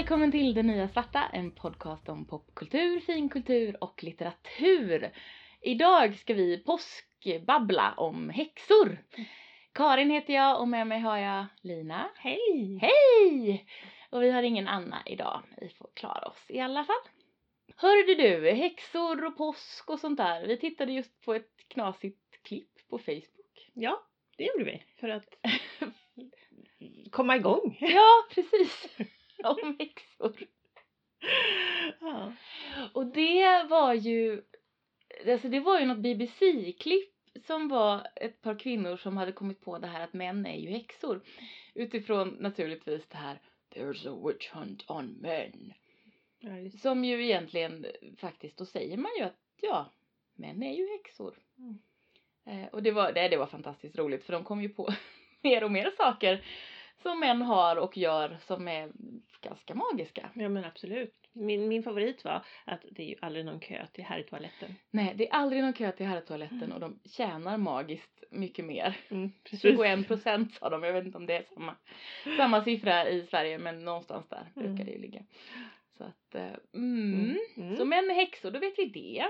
välkommen till Det Nya Svarta, en podcast om popkultur, finkultur och litteratur. Idag ska vi påskbabbla om häxor. Karin heter jag och med mig har jag Lina. Hej! Hej! Och vi har ingen Anna idag. Vi får klara oss i alla fall. Hörde du, häxor och påsk och sånt där. Vi tittade just på ett knasigt klipp på Facebook. Ja, det gjorde vi för att komma igång. Ja, precis. Om häxor. Ja. Och det var ju, alltså det var ju något BBC-klipp som var ett par kvinnor som hade kommit på det här att män är ju häxor. Utifrån naturligtvis det här There's a witch hunt on men. Ja. Som ju egentligen faktiskt, då säger man ju att ja, män är ju häxor. Mm. Eh, och det var, det, det var fantastiskt roligt för de kom ju på mer och mer saker som män har och gör som är ganska magiska. ja men absolut. Min, min favorit var att det är ju aldrig någon kö till herrtoaletten. Nej, det är aldrig någon kö till herrtoaletten och de tjänar magiskt mycket mer. Mm, precis. 21 procent sa de, jag vet inte om det är samma, samma siffra i Sverige men någonstans där Mm. brukar det ju ligga. Så att, eh, mm. Mm. Mm. Så män är häxor, då vet vi det.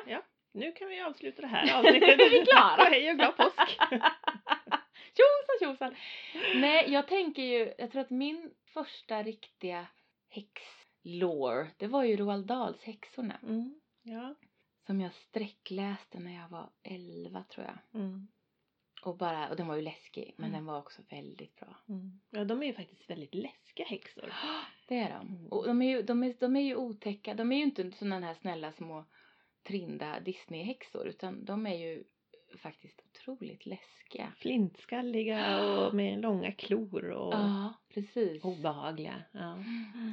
Nu kan vi avsluta det här avsnittet. Nu är vi klara. Hej och glad påsk! Tjosan tjosan! Nej, jag tänker ju, jag tror att min första riktiga häxlore, det var ju Roald Dahls Häxorna. Mm. Ja. Som jag sträckläste när jag var 11 tror jag. Mm. Och, bara, och den var ju läskig, men Mm. den var också väldigt bra. Mm. ja, de är ju faktiskt väldigt läskiga häxor. Det är de. Mm. Och de är ju, de är, de är ju otäcka. De är ju inte sådana här snälla små trinda Disney-häxor, utan de är ju faktiskt otroligt läskiga. Flintskalliga och med långa klor och Ja, precis. obehagliga. Ja.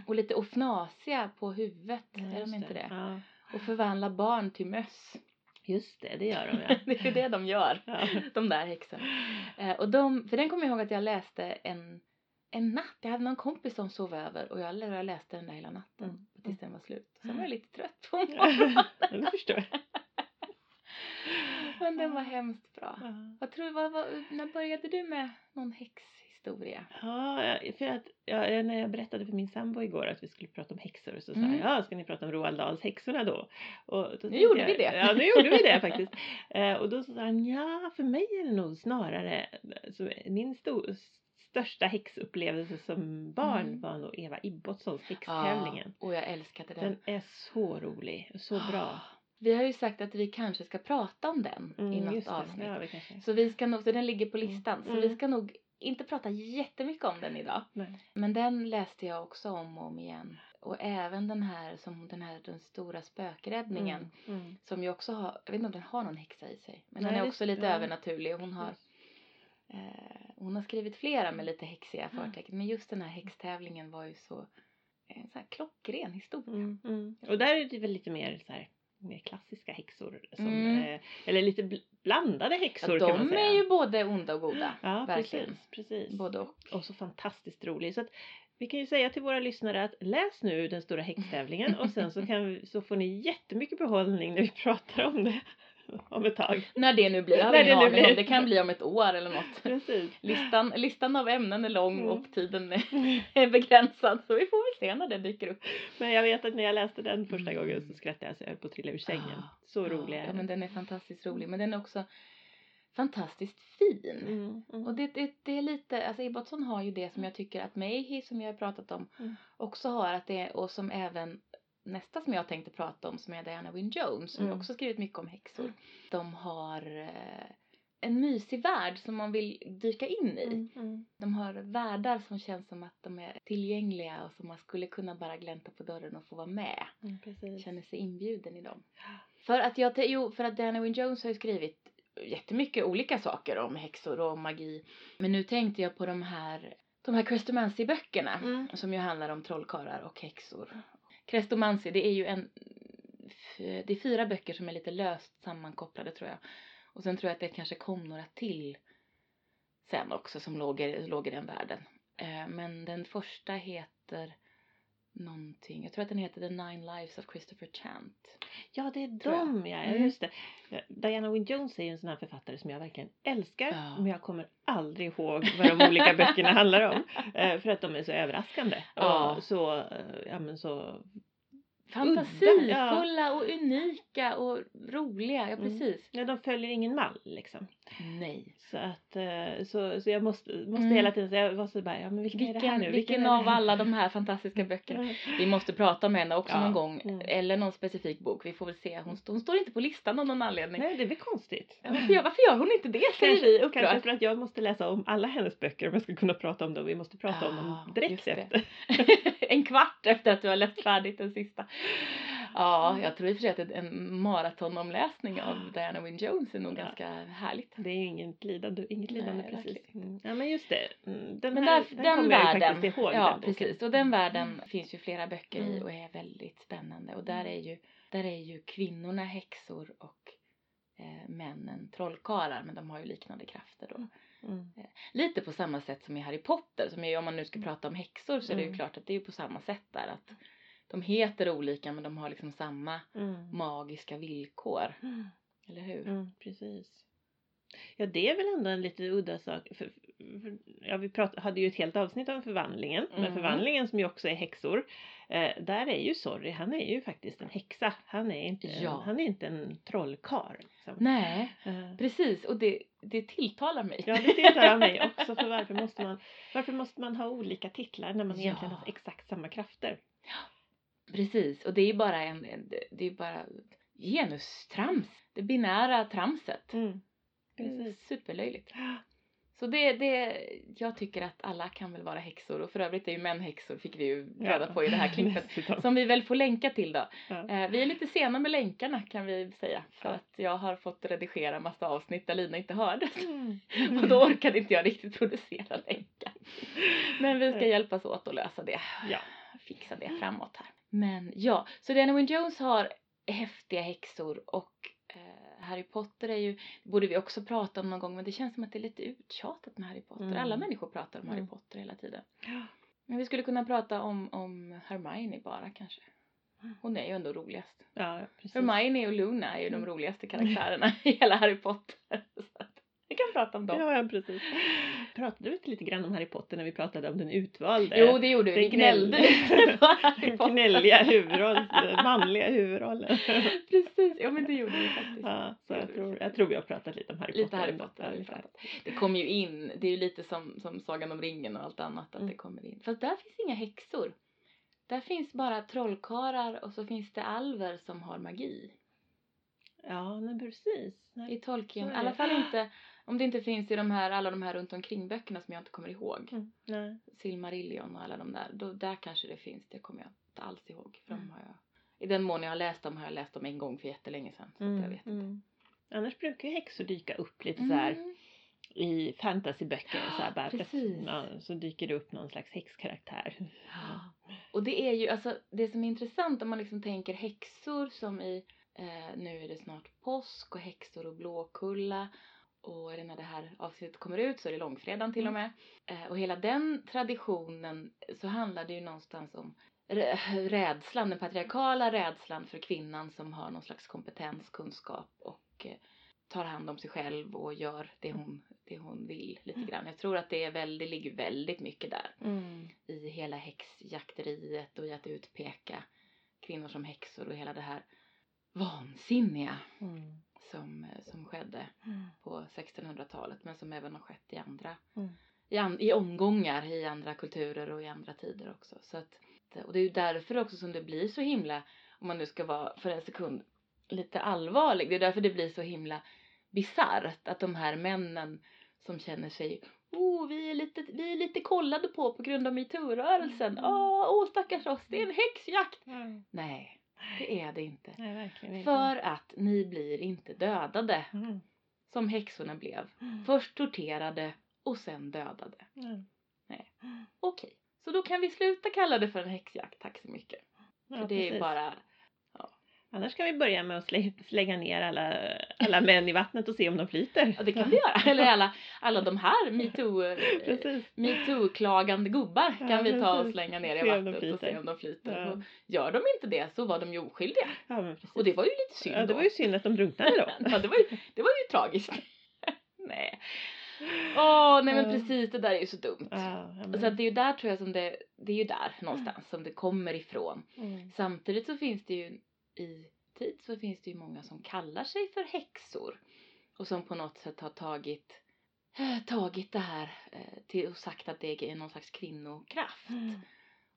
Och lite ofnasiga på huvudet, Ja, är de inte det? Ja. Och förvandla barn till möss. Just det, det gör de ja. det är ju det de gör, ja. de där häxorna. Eh, och de, för den kommer jag ihåg att jag läste en, en natt. Jag hade någon kompis som sov över och jag, läste den där hela natten Mm. tills den var slut. Sen Mm. var jag lite trött på morgonen. Ja, det förstår jag. Men den var hemskt bra. Ja. Vad tror, vad, vad, när började du med någon häxhistoria? Ja, för att ja, när jag berättade för min sambo igår att vi skulle prata om häxor så sa Mm. jag, ja ska ni prata om Roald Dahls Häxorna då? Och då tänkte gjorde jag, vi det. Ja, nu gjorde vi det faktiskt. Eh, och då sa han, ja för mig är det nog snarare, så min sto- största häxupplevelse som barn Mm. var nog Eva Ibbotssons Häxtävlingen. och jag älskade den. Den är så rolig och så bra. Vi har ju sagt att vi kanske ska prata om den i Mm, något just det. avsnitt. Kanske. Så vi ska nog, så den ligger på listan. Så Mm. vi ska nog inte prata jättemycket om den idag. Nej. Men den läste jag också om och om igen. Och även den här, som den här, den stora spökräddningen. Mm. Mm. Som ju också har, jag vet inte om den har någon häxa i sig. Men Nej, den är det- också lite ja. övernaturlig hon har Eh, hon har skrivit flera med lite häxiga Ja. förtecken. Men just den här häxtävlingen var ju så, en sån här klockren historia. Mm, mm. Och där är det väl lite mer så här mer klassiska häxor. Som, Mm. eh, eller lite bl- blandade häxor Ja, kan man de säga. är ju både onda och goda. ja, verkligen. precis, precis. Både och. Och så fantastiskt rolig. Så att vi kan ju säga till våra lyssnare att läs nu den stora häxtävlingen och sen så, kan så får ni jättemycket behållning när vi pratar om det om ett tag. När det nu blir, jag har När ingen det nu aning om. Det kan bli om ett år eller något. Precis. Listan, listan av ämnen är lång Mm. och tiden är, är begränsad. Så vi får väl se när det dyker upp. Men jag vet att när jag läste den första Mm. gången så skrattade jag så jag höll på att trilla ur sängen. Ah, Så rolig är Ja, men den. den är fantastiskt rolig. Men den är också fantastiskt fin. Mm, mm. Och det, det, det är lite, alltså Ibbotson har ju det som jag tycker att Mayhe som jag har pratat om Mm. också har att det och som även nästa som jag tänkte prata om som är Diana Wynne Jones som Mm. också skrivit mycket om häxor. De har eh, en mysig värld som man vill dyka in i. Mm, mm. De har världar som känns som att de är tillgängliga och som man skulle kunna bara glänta på dörren och få vara med. Mm. Känner sig inbjuden i dem. För att jag, jo, för att Diana Wynne Jones har ju skrivit jättemycket olika saker om häxor och magi. Men nu tänkte jag på de här, de här Crestomancy-böckerna Mm. som ju handlar om trollkarlar och häxor. Crestomancy, det är ju en, det är fyra böcker som är lite löst sammankopplade tror jag. Och sen tror jag att det kanske kom några till sen också som låg i, låg i den världen. Eh, men den första heter någonting. Jag tror att den heter The Nine Lives of Christopher Chant. Ja, det är Tror jag. ja, Mm. just det. Diana Wynne Jones är ju en sån här författare som jag verkligen älskar. Ja. Men jag kommer aldrig ihåg vad de olika böckerna handlar om. eh, För att de är så överraskande. Ja. Och så, eh, ja men så Fantasifulla och unika och roliga. Ja, Mm. precis. Ja, de följer ingen mall liksom. Nej. Så att eh, så, så jag måste, måste Mm. hela tiden säga, jag så bara, ja men vilken, är det här Vilken, nu? vilken det av alla de här fantastiska böckerna? Vi måste prata om henne också Ja. någon gång. Mm. Eller någon specifik bok. Vi får väl se. Hon, hon står inte på listan av någon anledning. Nej, det är väl konstigt. Ja, varför, gör, varför gör hon inte det? Säger vi Kanske, kanske upprört. för att jag måste läsa om alla hennes böcker om jag ska kunna prata om dem. Vi måste prata om Ja, dem direkt efter. en kvart efter att du har läst färdigt den sista. Ja, jag tror i och för sig att en maratonomläsning av Diana Wynne Jones är nog Ja. ganska härligt. Det är ju inget lidande, inget Nej, lidande verkligen precis. Mm. Ja men just det. Mm, Den Men här, där, den, den kommer jag världen, faktiskt ihåg. ja den precis, och den världen finns ju flera böcker i Mm. och är väldigt spännande. Och där är ju, där är ju kvinnorna häxor och eh, männen trollkarlar, men de har ju liknande krafter då. Mm. Lite på samma sätt som i Harry Potter, som är, om man nu ska prata om häxor så är det ju Mm. klart att det är på samma sätt där. Att de heter olika men de har liksom samma Mm. magiska villkor. Mm. Eller hur? Mm, precis. Ja det är väl ändå en lite udda sak. För, för, ja, vi prat, hade ju ett helt avsnitt om förvandlingen. Men Mm. förvandlingen som ju också är häxor. Eh, där är ju Sorry, han är ju faktiskt en häxa. Han är inte, Ja. han är inte en trollkarl. Liksom. Nej, Eh, precis. Och det, det tilltalar mig. Ja, det tilltalar mig också. För varför måste, man, varför måste man ha olika titlar när man Ja. egentligen har exakt samma krafter? Precis. Och det är bara en, en- det är bara genustrams. Det binära tramset. Mm. Det är Precis. Superlöjligt. Så det, det, jag tycker att alla kan väl vara häxor och för övrigt är ju män häxor fick vi ju reda på i det här klippet. Som vi väl får länka till då. Ja. Eh, vi är lite sena med länkarna kan vi säga. För Ja. att jag har fått redigera massa avsnitt där Lina inte hördes. Mm. Och då orkade inte jag riktigt producera länkar. Men vi ska hjälpas åt att lösa det. Ja. Fixa det framåt här. Men ja, så Diana Wynne Jones har häftiga häxor och eh, Harry Potter är ju, borde vi också prata om någon gång men det känns som att det är lite uttjatat med Harry Potter. Mm. Alla människor pratar om Harry Mm. Potter hela tiden. Ja. Men vi skulle kunna prata om, om Hermione bara kanske. Hon är ju ändå roligast. Ja, precis. Hermione och Luna är ju de Mm. roligaste karaktärerna i hela Harry Potter. Så vi kan prata om dem. Ja, ja, precis. Pratade vi inte lite grann om Harry Potter när vi pratade om den utvalde? Jo, det gjorde vi. Vi Den gnällde gnäll- lite på Harry Den Potter. gnälliga huvudroll, manliga huvudrollen. Precis, ja men det gjorde vi faktiskt. ja, så jag, tror, jag tror vi har pratat lite om Harry Potter. Lite Harry ändå. Potter har vi ungefär. pratat. Det kommer ju in, det är ju lite som, som Sagan om ringen och allt annat att Mm. det kommer in. Fast där finns inga häxor. Där finns bara trollkarlar och så finns det alver som har magi. Ja, men precis. Nej. I Tolkien, i alla fall inte om det inte finns i de här, alla de här runt omkring böckerna som jag inte kommer ihåg. Mm, nej. Silmarillion och alla de där. Då, där kanske det finns, det kommer jag inte alls ihåg. För Mm. har jag, I den mån jag har läst dem har jag läst dem en gång för jättelänge sedan. Så att jag vet inte. mm. Annars brukar ju häxor dyka upp lite så här Mm. i fantasyböcker. Så, här, bara Precis. ja, så dyker det upp någon slags häxkaraktär. Ja. Och det är ju, alltså det som är intressant om man liksom tänker häxor som i, eh, nu är det snart påsk och häxor och blåkulla. Och det när det här avsnittet kommer ut så är det långfredagen till och med. Eh, och hela den traditionen så handlar det ju någonstans om rä- rädslan, den patriarkala rädslan för kvinnan som har någon slags kompetens, kunskap och eh, tar hand om sig själv och gör det hon, det hon vill lite grann. Jag tror att det, är väl, det ligger väldigt mycket där Mm. i hela häxjakteriet och i att utpeka kvinnor som häxor och hela det här vansinniga Mm. Som, som skedde Mm. på 1600-talet men som även har skett i andra Mm. i, an, i omgångar i andra kulturer och i andra tider också. Så att, och det är ju därför också som det blir så himla, om man nu ska vara för en sekund lite allvarlig, det är därför det blir så himla bisarrt att de här männen som känner sig Oh, vi är, lite, vi är lite kollade på på grund av metoo-rörelsen. Mm. Åh, åh, stackars oss, det är en häxjakt! Mm. Nej, det är det inte. Nej, verkligen inte. För att ni blir inte dödade Mm. som häxorna blev. Mm. Först torterade och sen dödade. Mm. Okej, så då kan vi sluta kalla det för en häxjakt, tack så mycket. Ja, för det är precis. bara, Annars kan vi börja med att slä, slänga ner alla, alla män i vattnet och se om de flyter. Ja, det kan vi göra. Eller alla, alla de här metoo, metoo-klagande gubbar kan Ja, vi ta och slänga ner i vattnet och se om de flyter. Ja. Och gör de inte det så var de ju oskyldiga. Ja, men. Och det var ju lite synd ja, det var ju synd att de drunknade då. ja, det var ju, det var ju tragiskt. nej. Åh, nej men precis det där är ju så dumt. Ja, Så att det är ju där tror jag som det, det är ju där någonstans som det kommer ifrån. mm. Samtidigt så finns det ju i tid så finns det ju många som kallar sig för häxor. Och som på något sätt har tagit, eh, tagit det här eh, till och sagt att det är någon slags kvinnokraft. Mm.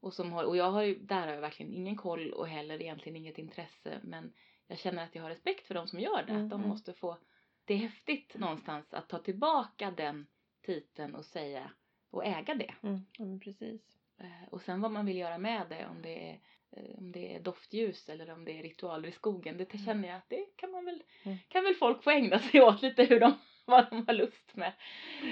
Och, som har, och jag har ju, där har jag verkligen ingen koll och heller egentligen inget intresse. Men jag känner att jag har respekt för de som gör det. Att de Mm. måste få, det är häftigt någonstans att ta tillbaka den titeln och säga och äga det. Mm. Ja, precis. Eh, Och sen vad man vill göra med det, om det är, eh, om det är doftljus eller om det är ritualer i skogen, det känner jag att det kan man väl, Mm. kan väl folk få ägna sig åt lite hur de, vad de har lust med.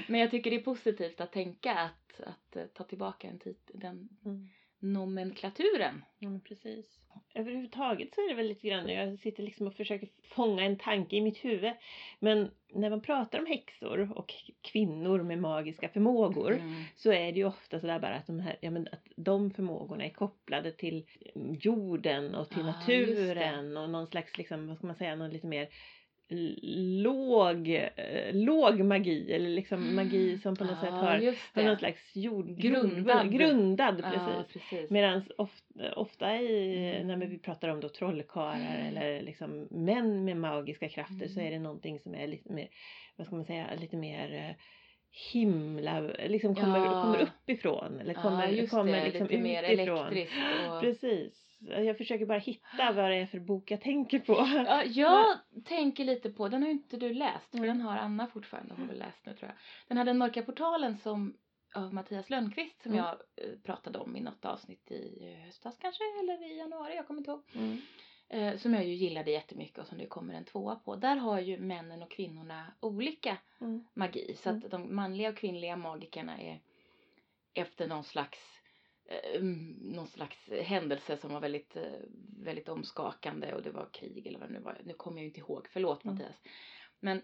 Men jag tycker det är positivt att tänka att, att eh, ta tillbaka en tit, den Mm. Nomenklaturen. Men precis. Överhuvudtaget så är det väl lite grann, jag sitter liksom och försöker fånga en tanke i mitt huvud. Men när man pratar om häxor och kvinnor med magiska förmågor Mm. så är det ju ofta sådär bara att de här, ja men att de förmågorna är kopplade till mm, jorden och till Ja, naturen och någon slags liksom, vad ska man säga, någon lite mer låg, eh, låg magi eller liksom magi som på något sätt Ja, har, just har någon slags jord, Grundad. grundad Ja, precis. precis. Medan ofta, ofta i, Mm. när vi pratar om då trollkarlar Mm. eller liksom män med magiska krafter så Mm. är det någonting som är lite mer, vad ska man säga, lite mer eh, himla, liksom kommer, Ja. kommer uppifrån eller kommer, ja, kommer det, liksom lite mer utifrån. elektriskt. Och... Precis. Jag försöker bara hitta vad det är för bok jag tänker på. Ja, jag tänker lite på, den har ju inte du läst, Mm. den har Anna fortfarande, hon har väl läst nu tror jag. Den här Den mörka portalen som av Mattias Lönnqvist som Mm. jag eh, pratade om i något avsnitt i eh, höstas kanske, eller i januari, jag kommer inte ihåg. Mm. Eh, som jag ju gillade jättemycket och som det kommer en tvåa på. Där har ju männen och kvinnorna olika Mm. magi. Så Mm. att de manliga och kvinnliga magikerna är efter någon slags eh, någon slags händelse som var väldigt, eh, väldigt omskakande och det var krig eller vad det nu var. Nu kommer jag inte ihåg, förlåt Mm. Mattias. Men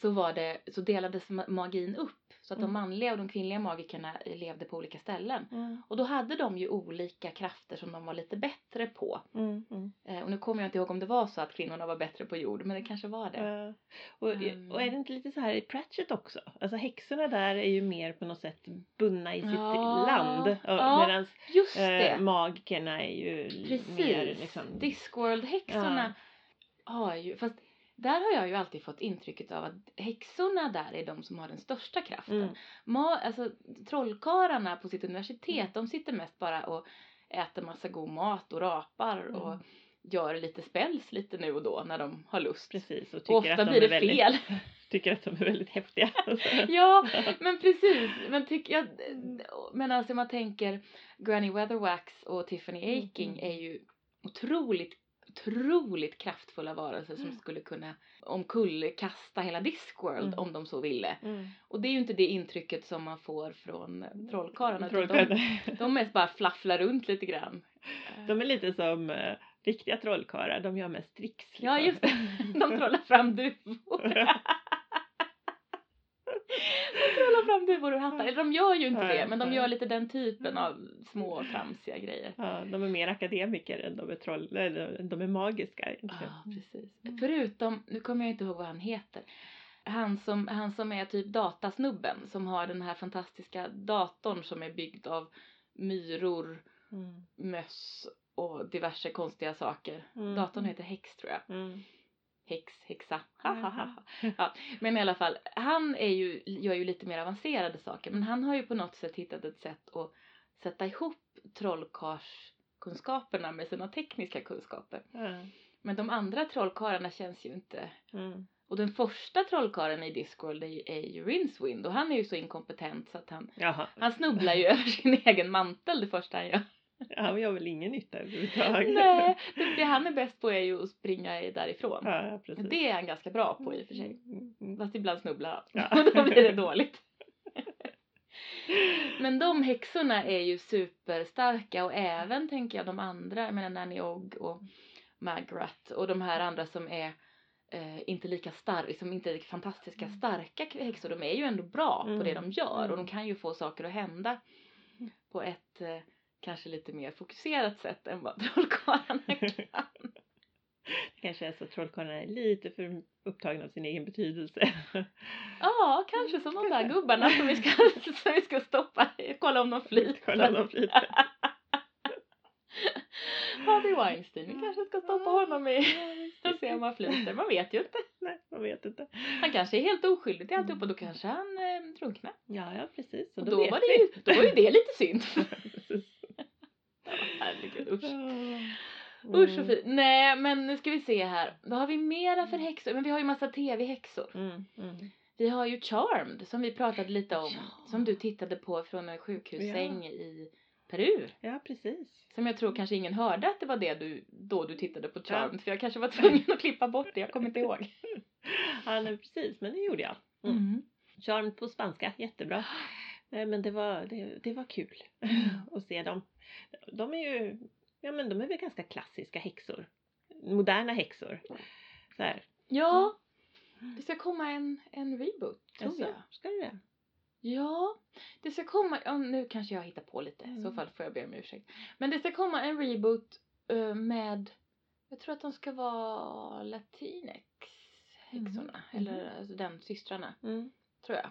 så var det, så delades ma- magin upp så att de Mm. manliga och de kvinnliga magikerna levde på olika ställen. Mm. Och då hade de ju olika krafter som de var lite bättre på. Mm. Mm. Eh, och nu kommer jag inte ihåg om det var så att kvinnorna var bättre på jord, men det kanske var det. Ja. Och, Mm. och är det inte lite så här i Pratchett också? Alltså häxorna där är ju mer på något sätt bundna i sitt Ja. land. Ja, Medan Just eh, magikerna är ju Precis! mer liksom... Discworld-häxorna har ju, fast där har jag ju alltid fått intrycket av att häxorna där är de som har den största kraften. Mm. Ma, alltså trollkarlarna på sitt universitet, Mm. de sitter mest bara och äter massa god mat och rapar och Mm. gör lite spells lite nu och då när de har lust. Precis, och Och tycker ofta att de blir det väldigt, fel. tycker att de är väldigt häftiga. ja, men precis. Men, tyck, jag, men alltså man tänker Granny Weatherwax och Tiffany Aching mm, är ju otroligt, otroligt kraftfulla varelser som Mm. skulle kunna omkullkasta hela Discworld Mm. om de så ville. Mm. Och det är ju inte det intrycket som man får från eh, trollkarlarna. De, de mest bara flafflar runt lite grann. De är lite som uh, riktiga trollkarlar, de gör mest tricks. Ja, liksom. just det. De trollar fram duvor. Fram duvor ur hattar. Eller de gör ju inte det, men de gör lite den typen av små tramsiga grejer. Ja, de är mer akademiker än de är troll, eller de är magiska egentligen. Ja, precis. Mm. Förutom, nu kommer jag inte ihåg vad han heter. Han som, han som är typ datasnubben som har den här fantastiska datorn som är byggd av myror, Mm. möss och diverse konstiga saker. Mm. Datorn heter Hex tror jag. Mm. Hex, häxa. Ja, men i alla fall, han är ju, gör ju lite mer avancerade saker. Men han har ju på något sätt hittat ett sätt att sätta ihop trollkarlskunskaperna med sina tekniska kunskaper. Ja. Men de andra trollkarlarna känns ju inte... Mm. Och den första trollkarlen i Discworld är ju, är ju Rincewind och han är ju så inkompetent så att han, Jaha, han snubblar ju över sin egen mantel det första han gör. han gör väl ingen nytta överhuvudtaget. Nej, det, det han är bäst på är ju att springa därifrån. Ja, precis. Det är han ganska bra på i och för sig. Mm, mm. Fast ibland snubblar han. Ja. Då blir det dåligt. Men de häxorna är ju superstarka och även tänker jag de andra, jag menar Nanny Ogg och Magrat och de här andra som är eh, inte lika starka, liksom inte lika fantastiska Mm. starka häxor, de är ju ändå bra på det Mm. de gör och de Mm. kan ju få saker att hända på ett eh, kanske lite mer fokuserat sätt än vad trollkarlarna kan. Det kanske är så att trollkarlarna är lite för upptagna av sin egen betydelse. Ja, kanske som de där gubbarna som vi ska, som vi ska stoppa, kolla om de flyter. Kolla om de flyter. Harvey Weinstein, vi kanske ska stoppa honom i och se om han flyter, man vet ju inte. Nej, man vet inte. Han kanske är helt oskyldig till alltihop och då kanske han eh, drunknar. Ja, ja precis. Och Och då, var det ju, då var ju det lite synd. Precis. Herregud, usch. Mm. Usch så fint. Nej men nu ska vi se här. Vad har vi mera för häxor? Men vi har ju massa tv-häxor. Mm, mm. Vi har ju Charmed som vi pratade lite om. Ja. Som du tittade på från en sjukhussäng i Peru. Ja, precis. Som jag tror kanske ingen hörde att det var det du, då du tittade på Charmed. För jag kanske var tvungen att klippa bort det, jag kommer inte ihåg. Ja, nej, precis. Men det gjorde jag. Mm. Mm. Charmed på spanska, jättebra. Nej, men det var, det, det var kul att se dem. De är ju, ja men de är väl ganska klassiska häxor. Moderna häxor. Så här. Ja, det ska komma en, en reboot tror Alltså, jag. ska det? Ja, det ska komma, ja, nu kanske jag hittar på lite, i så Mm. fall får jag be om ursäkt. Men det ska komma en reboot eh, med, jag tror att de ska vara latinex häxorna, Mhm. eller alltså den systrarna, Mm. tror jag.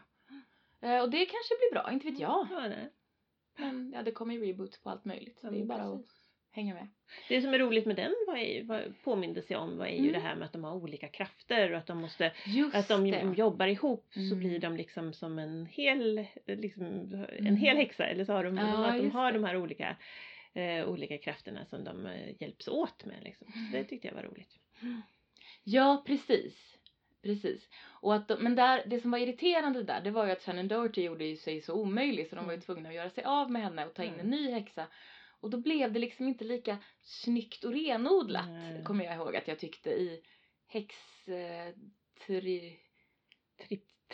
Eh, och det kanske blir bra, inte vet jag. Ja. Men ja, det kommer ju reboots på allt möjligt, så Ja, det är bara att precis. Hänga med. Det som är roligt med den var, ju- var, påminde sig om var ju Mm. det här med att de har olika krafter och att de måste Just att de det. jobbar ihop så Mm. blir de liksom som en hel, liksom, en Mm. hel häxa eller så har de, Ja, att de har det. de här olika, eh, olika krafterna som de eh, hjälps åt med liksom. Så det tyckte jag var roligt. Ja, precis. Precis. Och att de, men där, det som var irriterande där, det var ju att Shannon Doherty gjorde ju sig så omöjlig så de var ju Mm. tvungna att göra sig av med henne och ta in en Mm. ny häxa. Och då blev det liksom inte lika snyggt och renodlat, Nej. kommer jag ihåg att jag tyckte i häx... Eh, tri,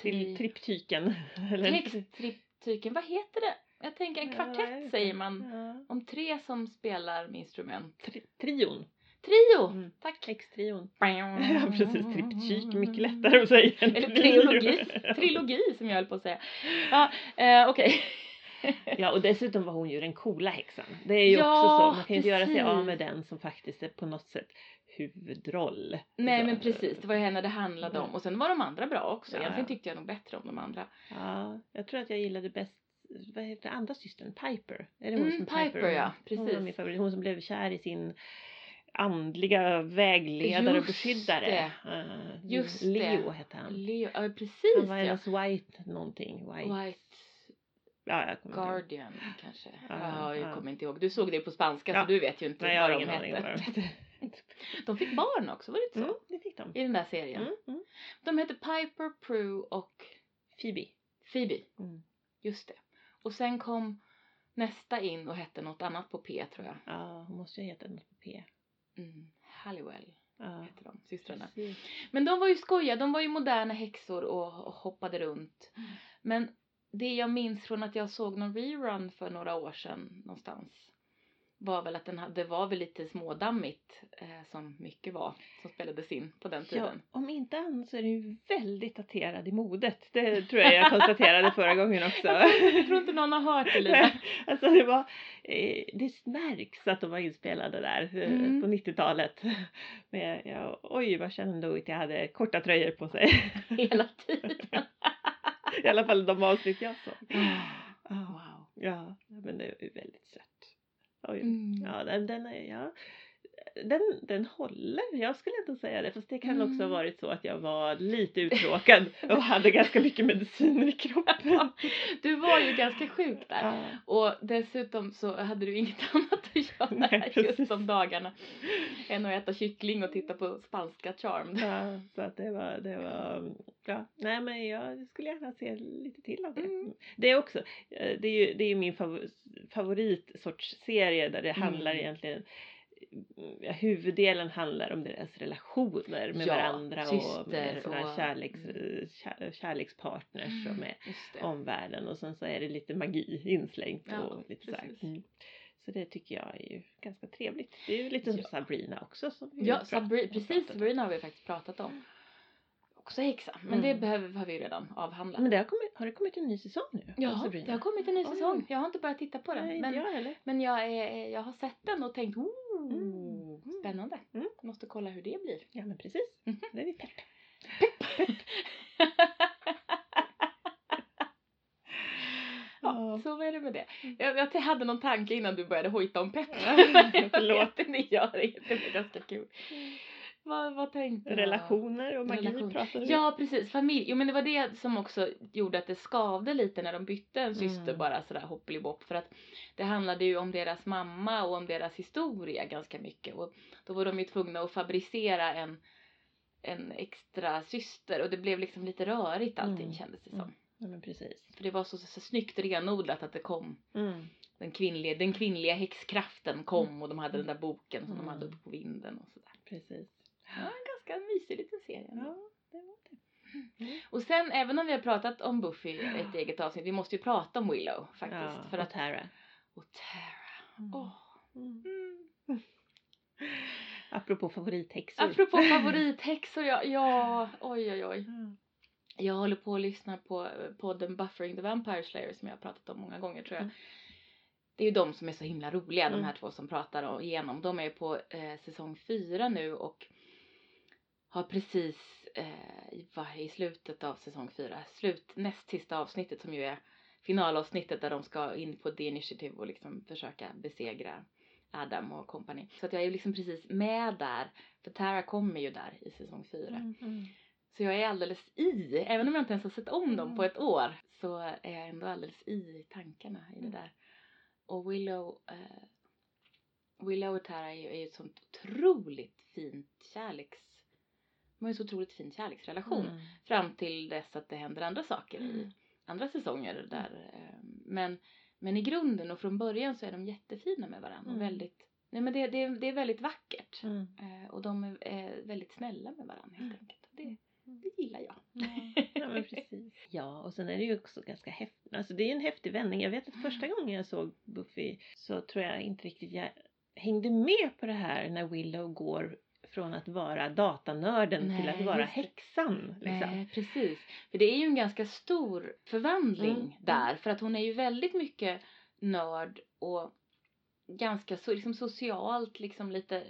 tri, triptyken. Häxtriptyken, vad heter det? Jag tänker en Ja, kvartett det? säger man Ja. om tre som spelar med instrument. Tri, trion. Trio! Mm. Tack! Häxtrion. Ja precis, triptyk. Mycket lättare att säga än Eller trilogi, trilogi som jag höll på att säga. Ja, eh, okej. Ja och dessutom var hon ju den coola häxan. Det är ju Ja, också så, man kan ju inte göra sig precis. av med den som faktiskt är på något sätt huvudroll. Nej Så, men precis, det var ju henne det handlade om. Mm. Och sen var de andra bra också. Ja, Egentligen tyckte jag nog bättre om de andra. Ja, jag tror att jag gillade bäst, vad heter andra systern? Piper? Är det hon Mm, som Piper, ja, Hon var precis. min favorit. Hon som blev kär i sin andliga vägledare och Just beskyddare. det. Eh, Just Leo det. hette han. Leo, ja Han precis var ja. white någonting. White. White Ja, jag inte ihåg. Guardian kanske. Ja, Ja, jag ja. kommer inte ihåg. Du såg det på spanska Ja. så du vet ju inte Nej, jag vad har de ingen hette. De fick barn också, var det inte så? Mm, det fick de. I den där serien. Mm, mm. De hette Piper, Prue och Phoebe. Phoebe. Mm. Just det. Och sen kom nästa in och hette något annat på P tror jag. Ja, hon måste ju heta något på P. Mm. Halliwell Ja, heter de, systrarna. precis. Men de var ju skojiga, de var ju moderna häxor och, och hoppade runt. Mm. Men det jag minns från att jag såg någon rerun för några år sedan någonstans var väl att den hade, det var väl lite smådammigt eh, som mycket var som spelades in på den Ja, tiden. om inte annat så är den ju väldigt daterad i modet. Det tror jag jag konstaterade förra gången också. Jag tror, jag inte någon har hört det Lina. alltså det var, eh, det märks att de var inspelade där eh, Mm. på 90-talet. Men ja, oj vad kände jag hade korta tröjor på sig. Hela tiden. I alla fall de avsnitt jag såg. Ja, Wow. ja, men det är väldigt sött. Oj. Mm. Ja, den, den, är, ja, den, den håller, jag skulle inte säga det. Fast det kan också ha Mm. varit så att jag var lite uttråkad och hade ganska mycket mediciner i kroppen. Du var ju ganska sjuk där. Ja, Och dessutom så hade du inget annat att göra Nej, just de dagarna än att äta kyckling och titta på spanska Charmed. ja, så att det var, det var, ja, nej men jag skulle gärna se lite till av det. Mm. Det är också, eh, det är ju, det är ju min favor, favoritsorts serie där det handlar Mm. egentligen huvuddelen handlar om deras relationer med Ja, varandra och syster med sina och- kärleks, kär, kärlekspartners och med omvärlden och sen så är det lite magi inslängt Ja, och lite så här. precis. Mm. Så det tycker jag är ju ganska trevligt. Det är ju lite som Ja. Sabrina också. Som vi Ja, Sabri, precis. Sabrina har vi faktiskt pratat om. Också häxa, men Mm. det behöver, har vi ju redan avhandlat. Men det har, kommit, har det kommit en ny säsong nu? Ja, det har kommit en ny säsong. Jag har inte börjat titta på den. Nej, men jag heller. men jag, är, jag har sett den och tänkt, oh, Mm. spännande. Mm. Måste kolla hur det blir. Ja, men precis. Mhm. Det är vi pepp. ja, så är det med det. Jag, jag hade någon tanke innan du började hojta om pepp. Förlåt. Ni gör inget, det var ganska kul. Vad, vad tänkte? Relationer och magi Relation. pratade vi Ja precis, familj. Jo men det var det som också gjorde att det skavde lite när de bytte en syster Mm. bara sådär hoppelibopp. För att det handlade ju om deras mamma och om deras historia ganska mycket. Och då var de ju tvungna att fabricera en, en extra syster och det blev liksom lite rörigt allting Mm. kändes det som. Mm. Ja, men precis. För det var så, så, så snyggt renodlat att det kom Mm. den kvinnliga, den kvinnliga häxkraften kom och de hade den där boken som de Mm. hade uppe på vinden och sådär. Precis. Mysig liten serie. ändå. Ja, det var det. Mm. Och sen även om vi har pratat om Buffy i ett eget avsnitt, vi måste ju prata om Willow faktiskt. Ja, för och att, Tara. och Tara. Mm. Åh. Mm. Apropå favorithäxor. Apropå favorithäxor, ja, ja, oj oj oj. Mm. Jag håller på att lyssna på eh, podden Buffering the Vampire Slayer som jag har pratat om många gånger tror jag. Mm. Det är ju de som är så himla roliga, de här två som pratar om- igenom. De är på eh, säsong fyra nu och har precis eh, i, slutet av säsong fyra, slut, näst sista avsnittet som ju är finalavsnittet där de ska in på The Initiative och liksom försöka besegra Adam och kompani. Så att jag är liksom precis med där, för Tara kommer ju där i säsong fyra. Mm. Mm. Så jag är alldeles i, även om jag inte ens har sett om dem Mm. på ett år så är jag ändå alldeles i tankarna i det Mm. där. Och Willow, eh, Willow och Tara är ju, är ju ett sånt otroligt fint kärleks, de har ju så otroligt fin kärleksrelation. Mm. Fram till dess att det händer andra saker i Mm. andra säsonger där. Eh, men, men i grunden och från början så är de jättefina med varandra Mm. väldigt, nej men det, det, det är väldigt vackert. Mm. Eh, och de är, är väldigt snälla med varandra helt Mm. enkelt. Det, det gillar jag. Ja, men precis. Ja, och sen är det ju också ganska häftigt. Alltså det är en häftig vändning. Jag vet att första gången jag såg Buffy så tror jag inte riktigt jag hängde med på det här när Willow går från att vara datanörden till Nej, att vara häxan. Liksom. Nej, precis. För det är ju en ganska stor förvandling Mm, där. För att hon är ju väldigt mycket nörd och ganska så, liksom socialt liksom lite,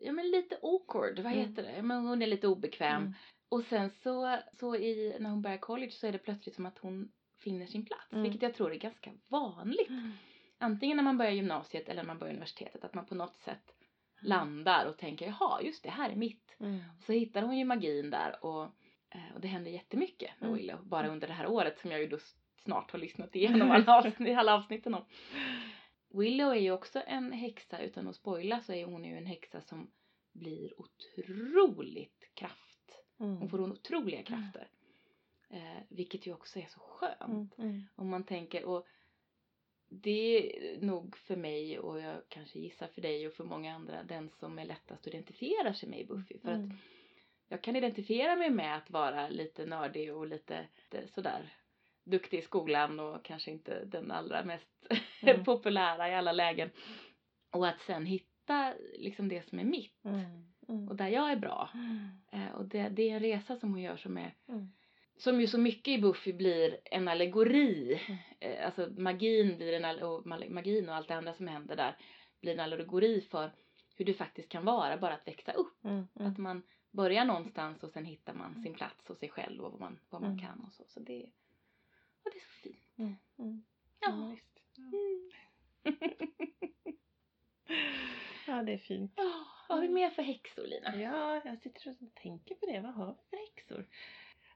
ja men lite awkward, vad Mm. heter det? Men hon är lite obekväm. Mm. Och sen så, så i, när hon börjar college så är det plötsligt som att hon finner sin plats. Mm. Vilket jag tror är ganska vanligt. Mm. Antingen när man börjar gymnasiet eller när man börjar universitetet. Att man på något sätt landar och tänker jaha, just det, här är mitt. Mm. Så hittar hon ju magin där och, eh, och det händer jättemycket med Mm. Willow. Bara under det här året som jag ju då snart har lyssnat igenom alla, avsnitt, alla avsnitten om. Willow är ju också en häxa, utan att spoila så är hon ju en häxa som blir otroligt kraft. Hon Mm. får otroliga krafter. Eh, vilket ju också är så skönt. Mm. Mm. Om man tänker, och det är nog för mig och jag kanske gissar för dig och för många andra den som är lättast att identifiera sig med i Buffy. För att Mm. jag kan identifiera mig med att vara lite nördig och lite, lite sådär duktig i skolan och kanske inte den allra mest Mm. populära i alla lägen. Och att sen hitta liksom det som är mitt Mm. Mm. och där jag är bra. Mm. Eh, och det, det är en resa som hon gör som är Mm. Som ju så mycket i Buffy blir en allegori. Mm. Eh, alltså magin blir en och magin och allt det andra som händer där blir en allegori för hur det faktiskt kan vara bara att växa upp. Mm. Att man börjar någonstans och sen hittar man sin plats och sig själv och vad man, vad man Mm. kan och så. Så det, och det är så fint. Mm. Mm. Ja. Ja, visst. Mm. Ja, det är fint. Ja, vad har vi mer för häxor Lina? Ja, jag sitter och tänker på det. Vad har vi för häxor?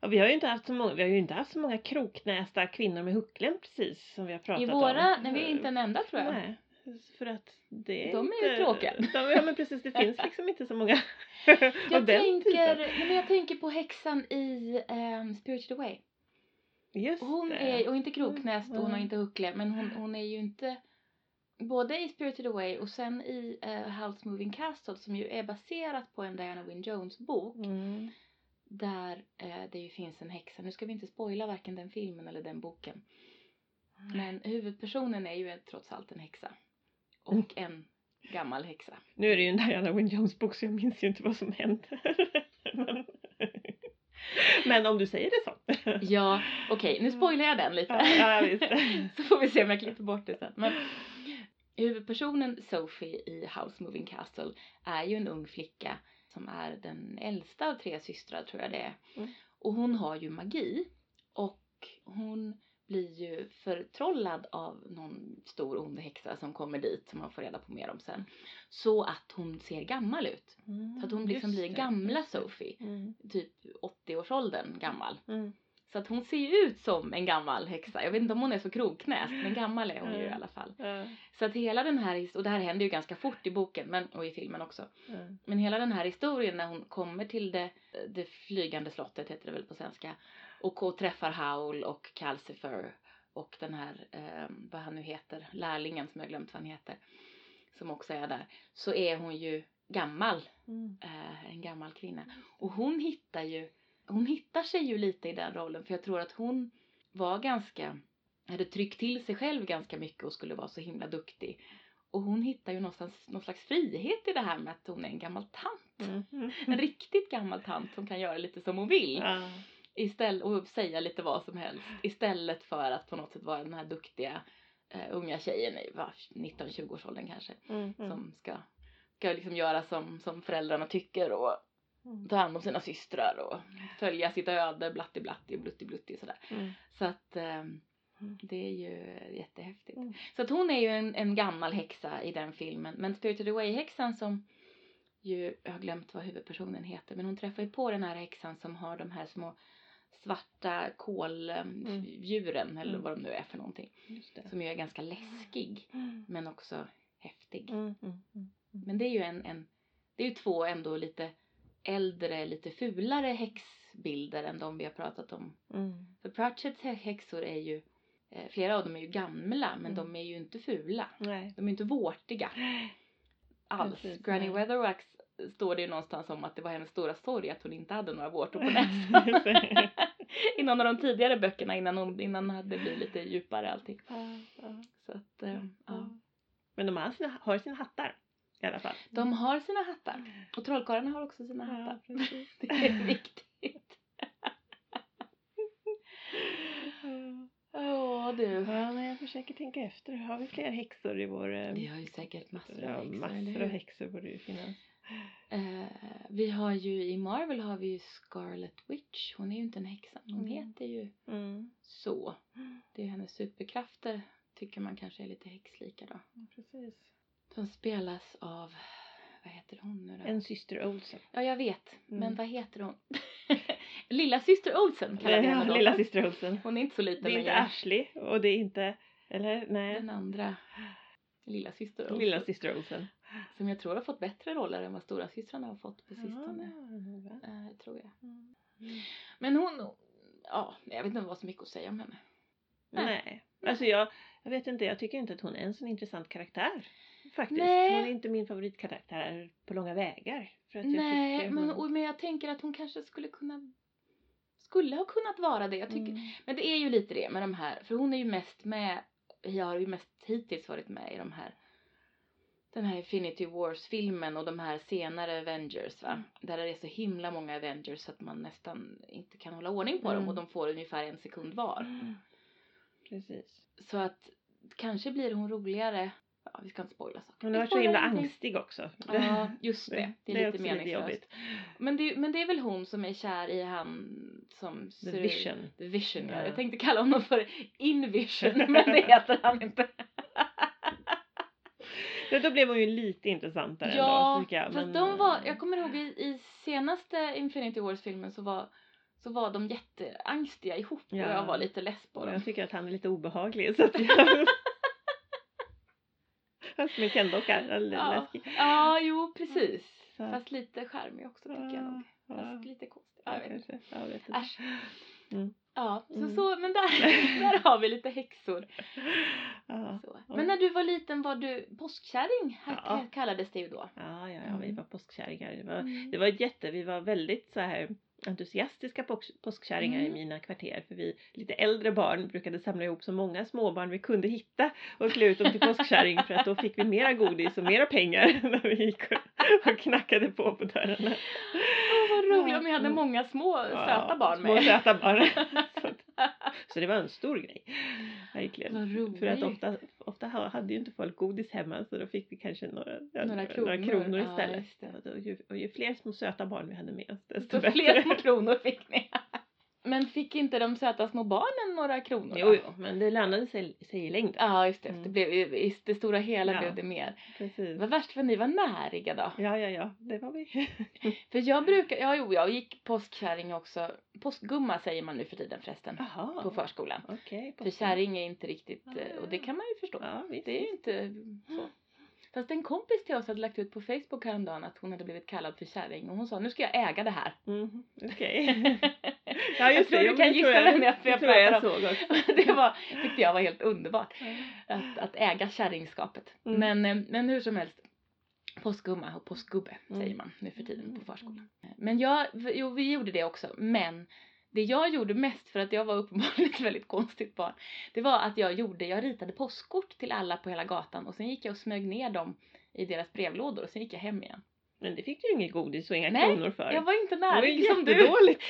Ja, vi har ju inte haft så många, vi har ju inte haft så många kroknästa kvinnor med hucklen precis som vi har pratat I om. våra, nej vi är inte en enda tror jag. Nej, för att det är De är ju inte, tråkiga. De, ja men precis, det finns liksom inte så många Jag tänker, nej, men jag tänker på häxan i um, Spirited Away. Just Hon det. är, och inte kroknäst och hon har Mm. inte huckle, men hon, hon är ju inte Både i Spirited Away och sen i uh, Howl's Moving Castle som ju är baserat på en Diana Wynne Jones bok Mm. Där eh, det ju finns en häxa. Nu ska vi inte spoila varken den filmen eller den boken. Men huvudpersonen är ju trots allt en häxa. och en gammal häxa. Nu är det ju en Diana Wynne Jones bok så jag minns ju inte vad som hände. Men, men om du säger det så. Ja, okej, nu spoilar jag den lite. Ja, ja, så får vi se om jag klipper bort det sen. Men huvudpersonen Sophie i House Moving Castle är ju en ung flicka som är den äldsta av tre systrar tror jag det är. Mm. Och hon har ju magi och hon blir ju förtrollad av någon stor ond häxa som kommer dit som man får reda på mer om sen. Så att hon ser gammal ut. Så att hon liksom blir gamla. Sophie. Mm. Typ 80-årsåldern gammal. Mm. Så att hon ser ju ut som en gammal häxa. Jag vet inte om hon är så kroknäst men gammal är hon ju i alla fall. Så att hela den här, och det här händer ju ganska fort i boken men, och i filmen också. Men hela den här historien när hon kommer till det, det flygande slottet heter det väl på svenska. Och och träffar Howl och Calcifer och den här, eh, vad han nu heter, lärlingen som jag glömt vad han heter. Som också är där. Så är hon ju gammal, Mm. eh, en gammal kvinna. Och hon hittar ju, hon hittar sig ju lite i den rollen för jag tror att hon var ganska, hade tryckt till sig själv ganska mycket och skulle vara så himla duktig. Och hon hittar ju någonstans någon slags frihet i det här med att hon är en gammal tant. Mm. En riktigt gammal tant som kan göra lite som hon vill. Ja. Istället, och säga lite vad som helst. Istället för att på något sätt vara den här duktiga eh, unga tjejen i vad, 19-20-årsåldern kanske. Mm. Mm. Som ska, ska liksom göra som, som föräldrarna tycker och Mm. ta hand om sina systrar och följa sitt öde blatti blatti och blutti blutti sådär. Mm. Så att Mm. det är ju jättehäftigt. Mm. Så att hon är ju en, en gammal häxa i den filmen. Men Spirited Away-häxan som ju, jag har glömt vad huvudpersonen heter, men hon träffar ju på den här häxan som har de här små svarta koldjuren eller Mm. vad de nu är för någonting. Just det. Som ju är ganska läskig Mm. men också häftig. Mm. Mm. Mm. Men det är ju en, en det är ju två ändå lite äldre, lite fulare häxbilder än de vi har pratat om. Mm. För Pratchetts hä- häxor är ju, eh, flera av dem är ju gamla men Mm. de är ju inte fula. Nej. De är inte vårtiga alls. Precis, Granny nej. Weatherwax står det ju någonstans om att det var hennes stora sorg att hon inte hade några vårtor på näsan. I någon av de tidigare böckerna innan hon, innan det hade blivit lite djupare allting. Så att, eh, ja. Men de har sina, har sina hattar i alla fall. De har sina hattar. Och trollkarlarna har också sina Ja, hattar. precis. Det är viktigt. Åh du. Ja, men jag försöker tänka efter. Har vi fler häxor i vår... eh, Vi har ju säkert massor ja, av häxor, eller massor av häxor borde ju finnas. Eh, vi har ju i Marvel har vi ju Scarlet Witch. Hon är ju inte en häxa. Hon Mm. heter ju Mm. så. Det är hennes superkrafter tycker man kanske är lite häxlika då. Precis. Som spelas av, vad heter hon nu då? En syster Olsen. Ja, jag vet. Men Mm. vad heter hon? Lilla syster Olsen kallar vi henne då. lilla syster Olsen. Hon är inte så liten Det är inte längre. Ashley och det är inte... Eller nej. Den andra lilla syster Olsen. Lilla syster Olsen. Som jag tror har fått bättre roller än vad stora systrarna har fått på sistone. Ja. Eh, tror jag. Mm. Men hon, ja, jag vet inte vad så mycket att säga om henne. Nej. Nej. Alltså jag, jag vet inte, jag tycker inte att hon är en så intressant karaktär. Faktiskt. Nej. Hon är inte min favoritkaraktär på långa vägar. För att jag Nej, men, hon... och, men jag tänker att hon kanske skulle kunna skulle ha kunnat vara det. Jag tycker, Mm. Men det är ju lite det med de här, för hon är ju mest med, jag har ju mest hittills varit med i de här den här Infinity Wars-filmen och de här senare Avengers va. Mm. Där det är så himla många Avengers så att man nästan inte kan hålla ordning på dem Mm. och de får ungefär en sekund var. Mm. Precis. Så att kanske blir hon roligare, ja vi ska inte spoila saker. Hon har varit så himla angstig också. Ja, just det. Det är, lite också meningslöst. men, det, men det är väl hon som är kär i han som The ser- Vision. The Vision, ja. Ja. Jag tänkte kalla honom för Invision, men det heter han inte. Ja, då blev hon ju lite intressantare ja, ändå, tycker jag. fast men- de var, jag kommer ihåg i, i senaste Infinity Wars-filmen så var, så var de jätteangstiga ihop Ja. och jag var lite less på dem. jag tycker att han är lite obehaglig. Så att jag... Han som en kendocka. eller Ja. läskig. Ja, jo precis. Så. Fast lite charmig också tycker jag nog. Ja, Fast lite konstig. Ja, ja, jag vet inte. Jag vet inte. Äsch. Mm. Ja, så, Mm. så men där, där har vi lite häxor. Ja. Ja. Men när du var liten var du påskkärring, Ja. kallades det ju då. Ja, ja, ja, vi Mm. var påskkärringar. Det var, Mm. det var jätte, vi var väldigt så här entusiastiska påsk, påskkärringar Mm. i mina kvarter för vi lite äldre barn brukade samla ihop så många småbarn vi kunde hitta och klä ut dem till påskkärring för att då fick vi mera godis och mera pengar när vi gick och, knackade på på dörrarna. Åh, vad roligt om ni hade Mm. många små söta barn Små med. söta barn. så, det var en stor grej. Verkligen. Vad roligt. För att ofta, ofta ha- hade ju inte folk godis hemma så då fick vi kanske några, ja, Några några kronor. kronor Ja, istället. det. och, ju, och ju fler små söta barn vi hade med oss desto Så bättre. fler små kronor fick ni. Men fick inte de söta små barnen några kronor? Jo, jo, men det lönade sig, sig i längden. Ja, just det. Mm. Det blev, i- det stora hela Ja. blev det mer. Precis. Var värst för ni var näriga då. Ja, ja, ja, det var vi. För jag brukar, ja jo, jag gick påskkärring också. Påskgumma säger man nu för tiden förresten. Jaha. På förskolan. Okej. För kärring är inte riktigt, och det kan man ju förstå. Ja, visst. Det är ju inte så. Fast en kompis till oss hade lagt ut på Facebook häromdagen att hon hade blivit kallad för kärring och hon sa nu ska jag äga det här. Mm, Okej. ja, just tror det. du kan gissa tror vem jag- jag jag pratar jag såg också. det var, tyckte jag var helt underbart. Att, att äga kärringskapet. Mm. Men, eh, men hur som helst. Påskgumma och påskgubbe Mm. säger man nu för tiden på förskolan. Men jag, jo vi gjorde det också. Men det jag gjorde mest för att jag var uppenbarligen ett väldigt konstigt barn. Det var att jag gjorde, jag ritade påskkort till alla på hela gatan och sen gick jag och smög ner dem i deras brevlådor och sen gick jag hem igen. Men det fick du ju inget godis och inga Nej, kronor för. Jag var inte det var närig ju som du.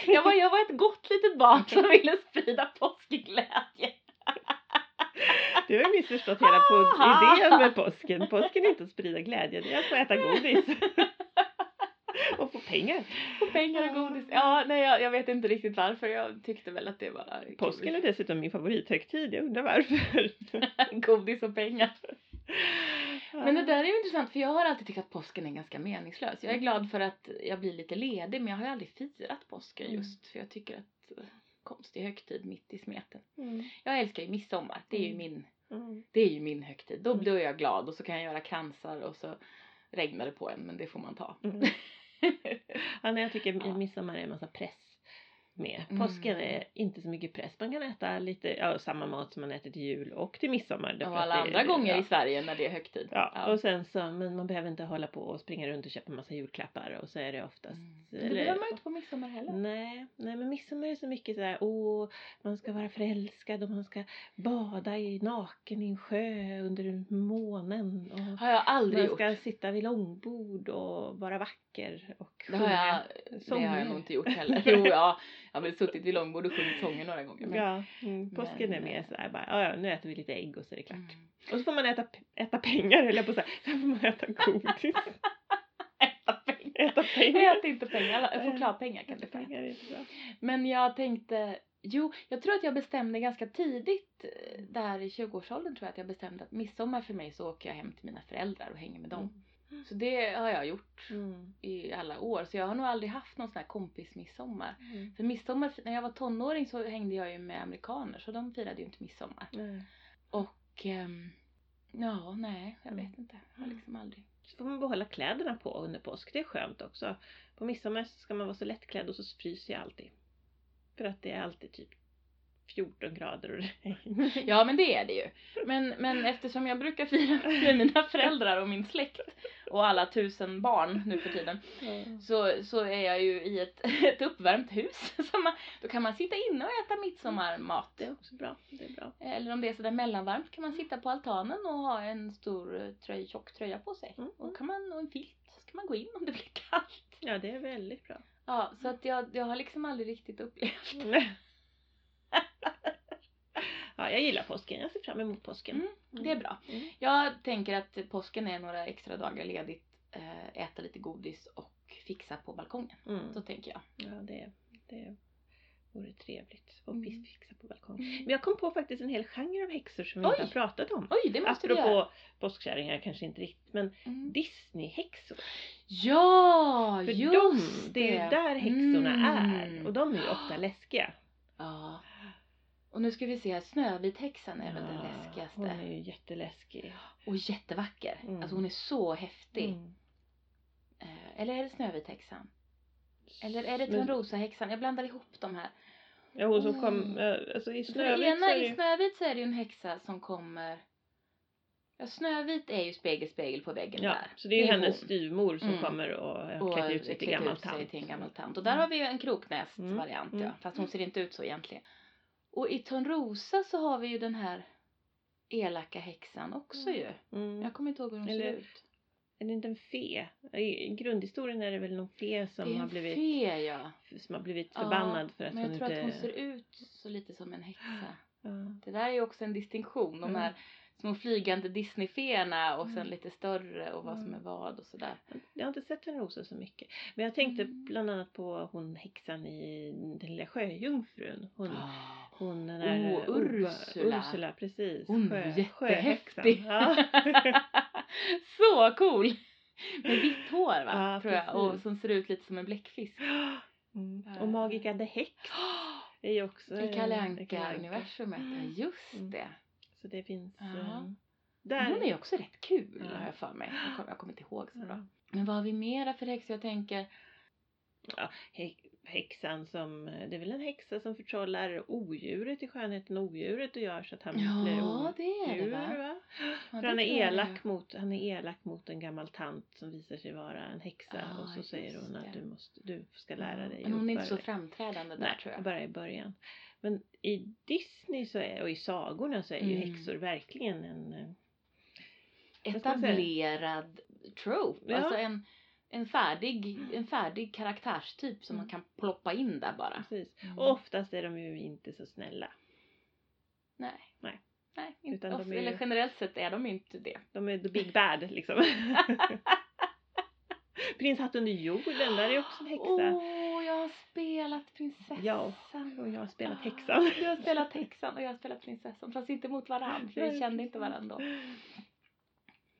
Jag var, jag var ett gott litet barn som ville sprida påskglädje. Du har missförstått hela på idén med påsken. Påsken är inte att sprida glädje, det är att få äta godis. och få pengar. Och pengar och godis. Ja, nej jag, jag vet inte riktigt varför. Jag tyckte väl att det var kul. Påsken är dessutom min favorithögtid, jag undrar varför. godis och pengar. Men det där är ju intressant för jag har alltid tyckt att påsken är ganska meningslös. Jag är glad för att jag blir lite ledig men jag har ju aldrig firat påsken Mm. just för jag tycker att eh, konstig högtid mitt i smeten. Mm. Jag älskar ju midsommar. Det är ju Mm. min, Mm. det är ju min högtid. Då, Mm. då är jag glad och så kan jag göra kransar och så regnar det på en men det får man ta. Mm. Ja, nej, jag tycker Ja. midsommar är en massa press med. Mm. Påsken är inte så mycket press. Man kan äta lite, ja, samma mat som man äter till jul och till midsommar. och alla det- andra gånger ja. i Sverige när det är högtid. Ja, och sen så, men man behöver inte hålla på och springa runt och köpa massa julklappar och så är det oftast. Mm. Det eller- behöver man inte på midsommar heller. Nej, nej men midsommar är så mycket så här, åh, man ska vara förälskad och man ska bada i naken i en sjö under månen. Och Har jag aldrig man gjort. ska sitta vid långbord och vara vacker och Det har, jag, sjunga det har jag nog inte gjort heller. Jo, ja, har väl suttit vid långbord och sjungit sånger några gånger. Men... Ja, mm, påsken Men, är mer eh, så här bara, ja, nu äter vi lite ägg och så är det klart. Mm. Och så får man äta, äta pengar, eller på så här, sen får man äta godis. Äta pengar. äta pengar. Ät inte pengar. Chokladpengar kan du få äta. Men jag tänkte, jo, jag tror att jag bestämde ganska tidigt, eh, där i 20-årsåldern tror jag att jag bestämde att midsommar för mig så åker jag hem till mina föräldrar och hänger med dem. Så det har jag gjort Mm. i alla år. Så jag har nog aldrig haft någon sån här kompismidsommar. Mm. För midsommar, när jag var tonåring så hängde jag ju med amerikaner så de firade ju inte midsommar. Nej. Och ehm, ja, nej, jag Mm. vet inte. Jag har liksom aldrig. Så får man behålla kläderna på under påsk. Det är skönt också. På midsommar ska man vara så lättklädd och så fryser jag alltid. För att det är alltid typ 14 grader och regn. Ja, men det är det ju. Men, men eftersom jag brukar fira med mina föräldrar och min släkt och alla tusen barn nu för tiden Ja. så, så är jag ju i ett, ett uppvärmt hus. Så man, då kan man sitta inne och äta midsommarmat. Det är också bra. Det är bra. Eller om det är sådär mellanvarmt kan man sitta på altanen och ha en stor eh, tröj, tjock tröja på sig. Mm. Och, kan man, och en filt. Så kan man gå in om det blir kallt. Ja, det är väldigt bra. Ja, så att jag, jag har liksom aldrig riktigt upplevt. ja, jag gillar påsken. Jag ser fram emot påsken. Mm, det är bra. Mm. Jag tänker att påsken är några extra dagar ledigt, eh, äta lite godis och fixa på balkongen. Mm. Så tänker jag. Ja, det, det vore trevligt. Och Mm. fixa på balkongen. Men jag kom på faktiskt en hel genre av häxor som vi Oj! inte har pratat om. Oj, det måste vi göra. Apropå påskkärringar kanske inte riktigt, men Mm. Disney-häxor. Ja, För just de, det. det är ju där häxorna Mm. är. Och de är ju ofta läskiga. Ja. Och nu ska vi se här, Snövithäxan är väl den Ja, läskigaste. Hon är ju jätteläskig. Och jättevacker. Mm. Alltså hon är så häftig. Mm. Eh, eller är det Snövithäxan? Eller är det Törnrosahäxan? Jag blandar ihop de här. Ja, hon som Mm. kom, eh, alltså i Snövit ena, så är det I ju... Snövit så är det ju en häxa som kommer Ja, Snövit är ju spegel, spegel på väggen Ja, där. så det är ju hennes styvmor som Mm. kommer och har klätt ut sig till gammal tant. Och där Mm. har vi ju en kroknäst-variant Mm. ja. Fast hon ser inte ut så egentligen. Och i Törnrosa så har vi ju den här elaka häxan också ju. Mm. Jag kommer inte ihåg hur hon ser Eller- ut. Är det inte en fe? I grundhistorien är det väl någon fe som har blivit, fe ja. som har blivit Ja, förbannad för att Men jag hon tror inte... att hon ser ut så lite som en häxa. Ja. Det där är ju också en distinktion. De Mm. här små flygande Disneyfeerna och sen Mm. lite större och vad som Mm. är vad och sådär. Jag har inte sett Törnrosa så mycket. Men jag tänkte Mm. bland annat på hon häxan i Den lilla sjöjungfrun. Hon, Ah. hon den där... Oh, eh, Ursula. Ursula, precis. Hon är Sjö- jättehäftig. sjöhäxan. Ja. så cool! Med vitt hår va? Ja, tror jag. Och som ser ut lite som en bläckfisk. Mm. Och Magica the Häx är ju också... I Kalle. Anka-universumet. Ja, just det. Så det finns... Ja. Men Där. Hon är ju också rätt kul Ja. har jag för mig. Jag kommer, jag kommer inte ihåg så bra. Ja. Men vad har vi mera för häxor? Jag tänker... Hä- Häxan som, det är väl en häxa som förtrollar odjuret i skönheten och odjuret och gör så att han blir Ja, det är det va? Ja, För han är, elak mot, han är elak mot en gammal tant som visar sig vara en häxa Ja, och så säger hon att det. du, måste, du ska lära dig Men hon är inte så framträdande där Nej, tror jag. bara i början. Men i Disney så är, och i sagorna så är ju Mm. häxor verkligen en eh? Etablerad trope. Ja. Alltså en, en, färdig, en färdig karaktärstyp som Mm. man kan ploppa in där bara. precis. Mm. Och oftast är de ju inte så snälla. Nej. Nej. Nej, inte, Utan de of- är eller generellt sett är de inte det. De är the big bad liksom. Prins Hatt under jorden, där är också en häxa. Jag har spelat prinsessan. Ja, och jag har spelat Ah, häxan. Du har spelat häxan och jag har spelat prinsessan. Fast inte mot varandra för vi kände inte varandra då.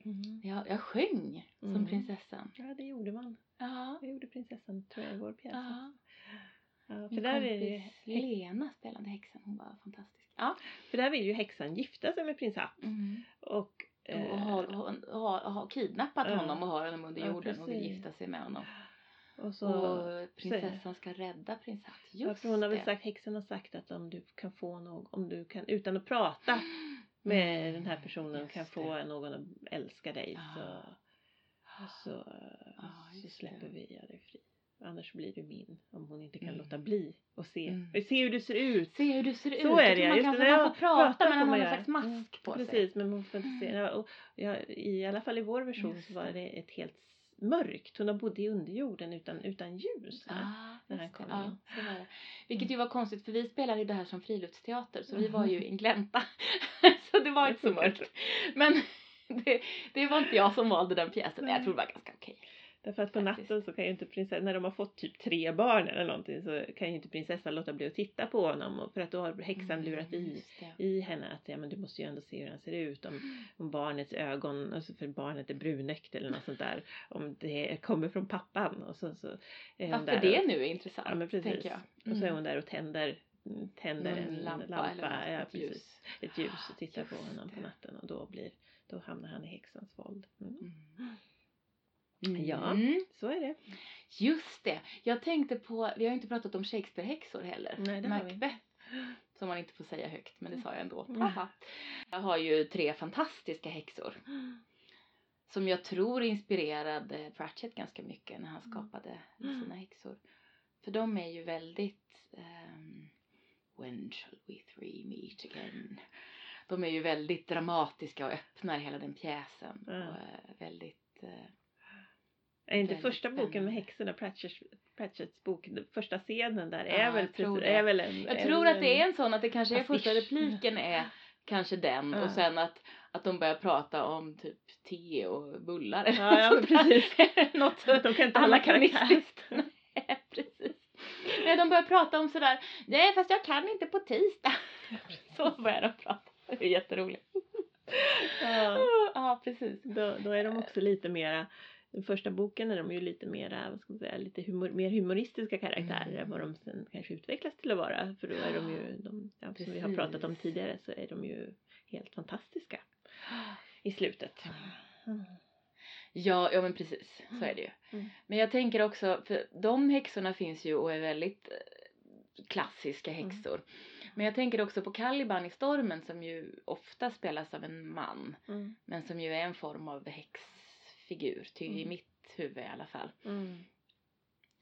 Mm. Jag, jag sjöng som Mm. prinsessan. Ja, det gjorde man. Ja. Det gjorde prinsessan, tror jag, i vår pjäs. ja. Ja, för, Min där är det, ju- kompis Lena spelade häxan. Hon var fantastisk. Ja. för där vill ju häxan gifta sig med prins Hatt. Mm. Och, eh, Och har, har, har, har kidnappat Ja. honom och har honom under Ja, jorden och vill gifta sig med honom. Och så, och prinsessan ska rädda prins Hatt. ja, Just för hon har väl sagt, häxan har sagt att om du kan få någon, om du kan, utan att prata med Mm, den här personen, just kan få det. någon att älska dig Ja. så, så, Ja, så släpper det. vi dig fri. Annars blir du min, om hon inte kan Mm. låta bli och se, Mm. se hur du ser ut. Se hur du ser ut. Så är det ja, man just kan, man Ja, får prata prata men har man en göra. slags mask på sig. Mm. Precis, men hon får inte se. Ja, och, ja, I alla fall i vår version Just så var det ett helt mörkt. Hon har bodde i underjorden utan, utan ljus. Ah, när han kom Ja, in. så var det. Vilket ju var konstigt för vi spelade ju det här som friluftsteater så vi var ju i en glänta. så det var inte så mörkt. Men det, det var inte jag som valde den pjäsen. men Jag Nej. tror det var ganska okej. Därför att på Faktiskt. natten så kan ju inte prinsessan, när de har fått typ tre barn eller någonting så kan ju inte prinsessan låta bli att titta på honom. För att då har häxan lurat i, Mm, just det. i henne att ja, men du måste ju ändå se hur han ser ut. Om, om barnets ögon, alltså för barnet är brunäkt eller något sånt där. Om det kommer från pappan. Och så, så är Varför där det och, nu är intressant, Ja men precis. tänker jag. Och så är Mm. hon där och tänder, tänder Någon en lampa, lampa. eller ja, ett precis. ljus. Ett ljus och tittar på Just honom på natten och då, blir, då hamnar han i häxans våld. Mm. Mm. Ja. Mm. Så är det. Just det. Jag tänkte på, vi har ju inte pratat om Shakespeare-häxor heller. Nej, det har vi. Macbeth. Som man inte får säga högt, men det sa jag ändå. Mm. Jag har ju tre fantastiska häxor. Som jag tror inspirerade Pratchett ganska mycket när han Mm. skapade Mm. sina häxor. För de är ju väldigt ehm, When shall we three meet again? De är ju väldigt dramatiska och öppnar hela den pjäsen. Ja. Och eh, väldigt eh, Är inte första boken med häxorna, Pratchetts, Pratchetts bok, första scenen där Ja, är väl jag tror är väl en Jag är tror att det är en sån att det kanske är första repliken är kanske den Ja. och sen att, att de börjar prata om typ te och bullar eller Ja, ja, något där. precis. Något De kan inte hålla karaktär. anakronistiskt. Nej, precis. Nej, de börjar prata om sådär, nej fast jag kan inte på tisdag. Så börjar de prata. Det är jätteroligt. Ja, Ja, precis. då, då är de också lite mera den första boken är de ju lite mera, vad ska man säga, lite humor, mer humoristiska karaktärer Mm. än vad de sen kanske utvecklas till att vara. För då är de ju, de, ja, som vi har pratat om tidigare, så är de ju helt fantastiska i slutet. Mm. Ja, ja men precis. Så är det ju. Mm. Men jag tänker också, för de häxorna finns ju och är väldigt eh, klassiska Mm. häxor. Men jag tänker också på Caliban i Stormen som ju ofta spelas av en man. Mm. Men som ju är en form av häxfigur, ty i Mm. mitt huvud i alla fall. Mm.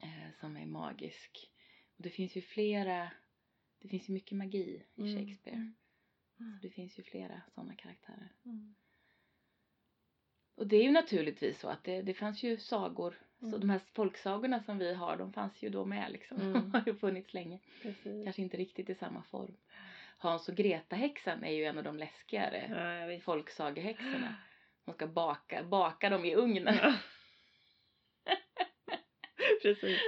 Eh, som är magisk. Och det finns ju flera, det finns ju mycket magi i Mm. Shakespeare. Mm. Det finns ju flera sådana karaktärer. Mm. Och det är ju naturligtvis så att det, det fanns ju sagor. Så Mm. de här folksagorna som vi har, de fanns ju då med liksom. Mm. De har ju funnits länge. Precis. Kanske inte riktigt i samma form. Hans och Greta-häxan är ju en av de läskigare Ja, folksagehäxorna. De ska baka, baka dem i ugnen. Ja. Precis.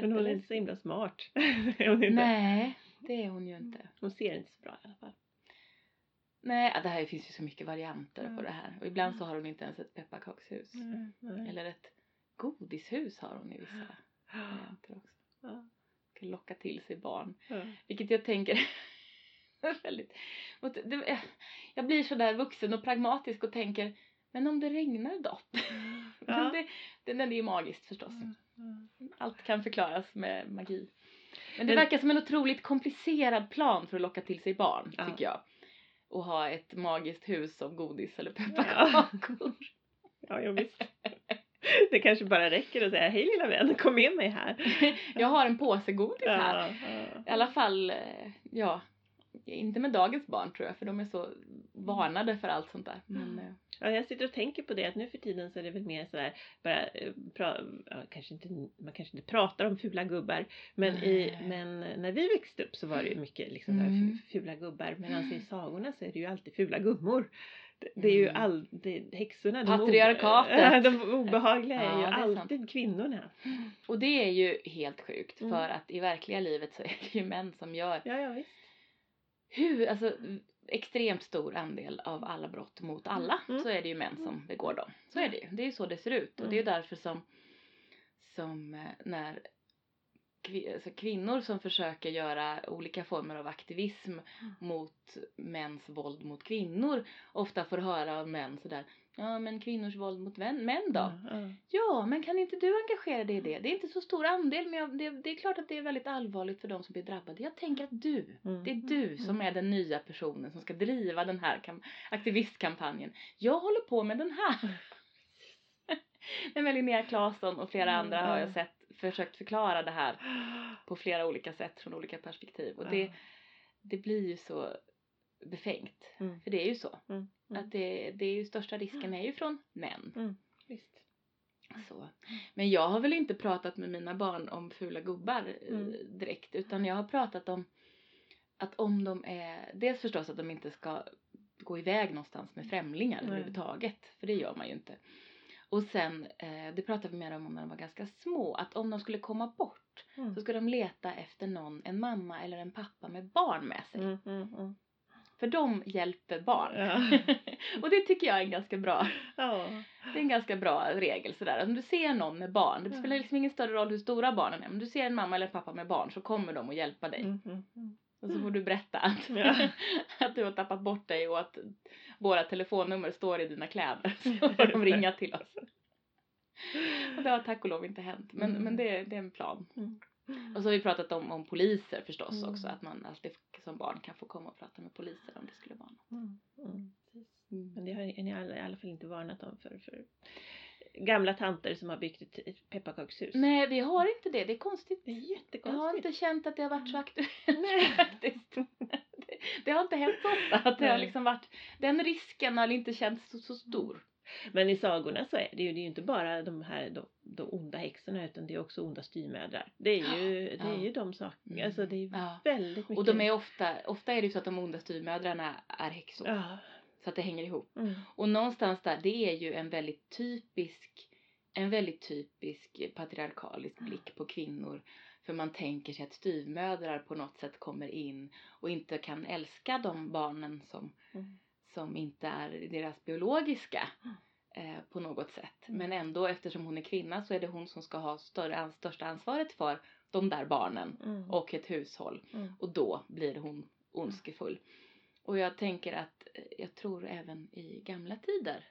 Men hon är inte så himla smart. Hon, inte. Nej, det är hon ju inte. hon ser inte så bra i alla fall. Nej, det här finns ju så mycket varianter Ja. på det här. Och ibland så har hon inte ens ett pepparkakshus. Nej. Eller ett godishus har hon i vissa varianter också. Ja. Kan locka till sig barn. Vilket jag tänker väldigt... Jag blir så där vuxen och pragmatisk och tänker men om det regnar då? Ja. det, det, den är ju magiskt förstås. Allt kan förklaras med magi. Men det verkar som en otroligt komplicerad plan för att locka till sig barn, Ja. tycker jag. Och ha ett magiskt hus av godis eller pepparkakor. Ja, ja visst. Det kanske bara räcker att säga hej lilla vän, kom med mig här. jag har en påse godis här. Ja, ja. I alla fall, eh, ja, inte med dagens barn tror jag, för de är så varnade för allt sånt där. Men, Mm. Ja, jag sitter och tänker på det att nu för tiden så är det väl mer sådär, bara, eh, pra, ja, kanske inte, man kanske inte pratar om fula gubbar, men, i, men när vi växte upp så var det ju mycket liksom Mm. fu- fula gubbar, medan i sagorna så är det ju alltid fula gummor. Det, det är ju Mm. all, det, häxorna, Patriarkatet. de, de obehagliga är Ja, ju det är sant. alltid kvinnorna. och det är ju helt sjukt, Mm. för att i verkliga livet så är det ju män som gör Ja, ja visst. Hur, alltså extremt stor andel av alla brott mot alla Mm. så är det ju män som begår dem. Så är det ju. Det är ju så det ser ut och det är ju därför som, som eh, när alltså kvinnor som försöker göra olika former av aktivism mot mäns våld mot kvinnor ofta får höra av män sådär Ja men kvinnors våld mot vän, män då? Ja, ja. Men kan inte du engagera dig i det? Det är inte så stor andel, men jag, det, det är klart att det är väldigt allvarligt för de som blir drabbade. Jag tänker att du, Mm. det är du som är den nya personen som ska driva den här kam- aktivistkampanjen. Jag håller på med den här. Nej, men Linnea Claesson och flera Mm, andra har jag ja. sett försökt förklara det här på flera olika sätt från olika perspektiv. Och det, det blir ju så befängt. Mm. För det är ju så. Mm. Mm. Att det, det är ju största risken är ju från män. Visst. Så. Men jag har väl inte pratat med mina barn om fula gubbar eh, Mm. direkt utan jag har pratat om att om de är, dels förstås att de inte ska gå iväg någonstans med främlingar Nej. överhuvudtaget, för det gör man ju inte. Och sen, eh, det pratade vi mer om när de var ganska små, att om de skulle komma bort Mm. så ska de leta efter någon, en mamma eller en pappa med barn med sig. Mm, mm, mm. För de hjälper barn. Ja. och det tycker jag är en ganska bra Ja. det är en ganska bra regel sådär. Om du ser någon med barn, det spelar liksom ingen större roll hur stora barnen är. Om du ser en mamma eller pappa med barn så kommer de att hjälpa dig. Mm, mm, mm. Och så får du berätta att, Ja. att du har tappat bort dig och att våra telefonnummer står i dina kläder. Så får de ringa till oss. Och det har tack och lov inte hänt. Men, Mm. men det, det är en plan. Mm. Och så har vi pratat om, om poliser förstås Mm. också. Att man alltid som barn kan få komma och prata med poliser om det skulle vara något. Mm, mm. Mm. Men det har ni i alla, i alla fall inte varnat dem för, för gamla tanter som har byggt ett, pepparkakshus. Nej, vi har inte det. Det är konstigt. Det är Jag jättekonstigt. har inte känt att det har varit så aktuellt Nej. faktiskt. Det, det har inte hänt så ofta att det har liksom varit, den risken har inte känts så, så stor. Men i sagorna så är det ju, det är ju inte bara de här de, de onda häxorna utan det är också onda styvmödrar. Det är ju, det är Ja. ju de sakerna. Mm. Alltså det är Ja. väldigt mycket. Och de är ofta, ofta är det ju så att de onda styvmödrarna är häxor. Ja. Så att det hänger ihop. Mm. Och någonstans där, det är ju en väldigt typisk, en väldigt typisk patriarkalisk blick på kvinnor. För man tänker sig att styvmödrar på något sätt kommer in och inte kan älska de barnen som, Mm. Som inte är deras biologiska Mm. eh, på något sätt. Mm. Men ändå eftersom hon är kvinna så är det hon som ska ha större, största ansvaret för de där barnen Mm. och ett hushåll. Mm. Och då blir hon ondskefull. Och jag tänker att eh, jag tror även i gamla tider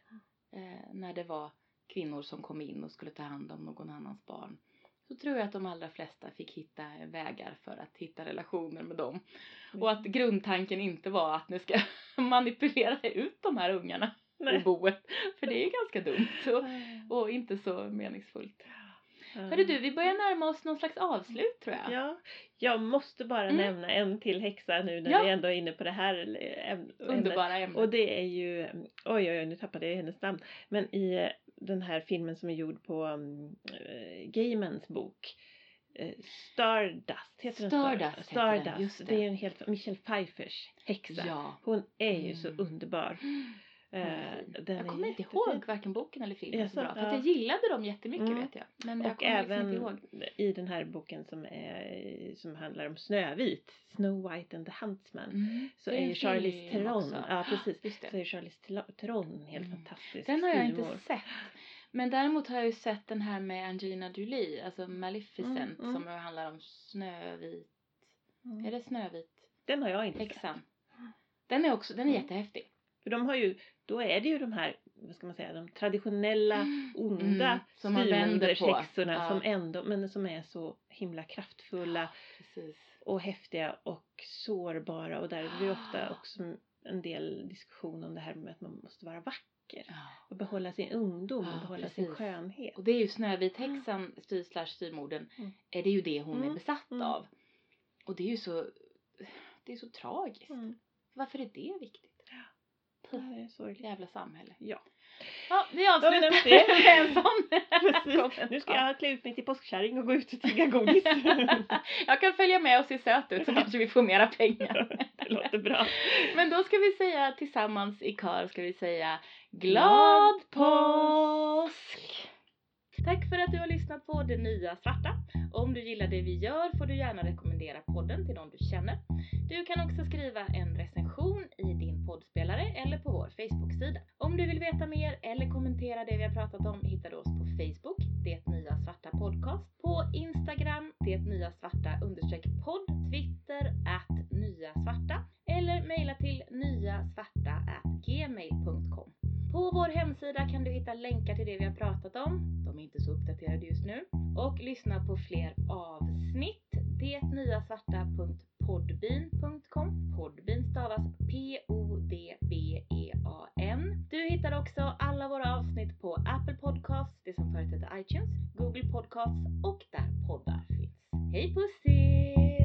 eh, när det var kvinnor som kom in och skulle ta hand om någon annans barn så tror jag att de allra flesta fick hitta vägar för att hitta relationer med dem. Och att grundtanken inte var att ni ska manipulera ut de här ungarna ur boet. För det är ju ganska dumt och, och inte så meningsfullt. Hörru du, vi börjar närma oss någon slags avslut tror jag. Ja, jag måste bara Mm. nämna en till häxa nu när Ja. vi ändå är inne på det här äm- ämnet. Underbara ämnen. Och det är ju, oj oj oj nu tappade jag hennes namn, men i den här filmen som är gjord på um, Gaimans bok Stardust, heter den Stardust heter den, Stardust. det. det är en helt, Michelle Pfeiffers häxa. Ja. Hon är ju så Mm. underbar. Eh, fin. den Jag kommer inte ihåg varken boken eller filmen så bra. För att jag gillade dem jättemycket Mm. vet jag. Men jag Och kommer liksom även inte ihåg. i den här boken som, är, som handlar om Snövit, Snow White and the Huntsman, Mm. så är ju Charlize Theron, ja precis, så är Charlize Theron helt Mm. fantastisk Den har jag inte sett. Men däremot har jag ju sett den här med Angelina Jolie, alltså Maleficent, Mm, mm. som handlar om Snövit. Mm. Är det Snövit? Den har jag inte sett. Häxan. Den är också, den är Mm. jättehäftig. För de har ju, då är det ju de här, vad ska man säga, de traditionella onda Mm, som Ja. som ändå, men som är så himla kraftfulla Precis. och häftiga och sårbara och där blir det ofta Ah. också en del diskussion om det här med att man måste vara vacker Ja. och behålla sin ungdom och Ja, behålla sin precis. skönhet. Och det är ju Snövithäxan, styr slash Mm. är det ju det hon är Mm, besatt mm. av. Och det är ju så, det är så tragiskt. Mm. Varför är det viktigt? Det är sorgligt. Jävla samhälle. Ja, Ja, vi avslutar med en sån. Nu ska jag klä ut mig till påskkärring och gå ut och tigga godis. Jag kan följa med och se söt ut så kanske vi får mera pengar. det låter bra. Men då ska vi säga tillsammans i kör ska vi säga Glad Glad påsk! Tack för att du har lyssnat på Det Nya Svarta. Om du gillar det vi gör får du gärna rekommendera podden till någon du känner. Du kan också skriva en recension i din poddspelare eller på vår Facebook-sida. Om du vill veta mer eller kommentera det vi har pratat om hittar du oss på Facebook, Det Nya Svarta Podcast, på Instagram, Det Nya Svarta understreck podd, Twitter, att Nya Svarta eller mejla till nyasvarta gmail.com. På vår hemsida kan du hitta länkar till det vi har pratat om. De är inte så uppdaterade just nu. Och lyssna på fler avsnitt. Detnyasvarta.podbean.com Podbean stavas P-O-D-B-E-A-N. Du hittar också alla våra avsnitt på Apple Podcasts, det som förut hette iTunes, Google Podcasts och där poddar finns. Hej pussy!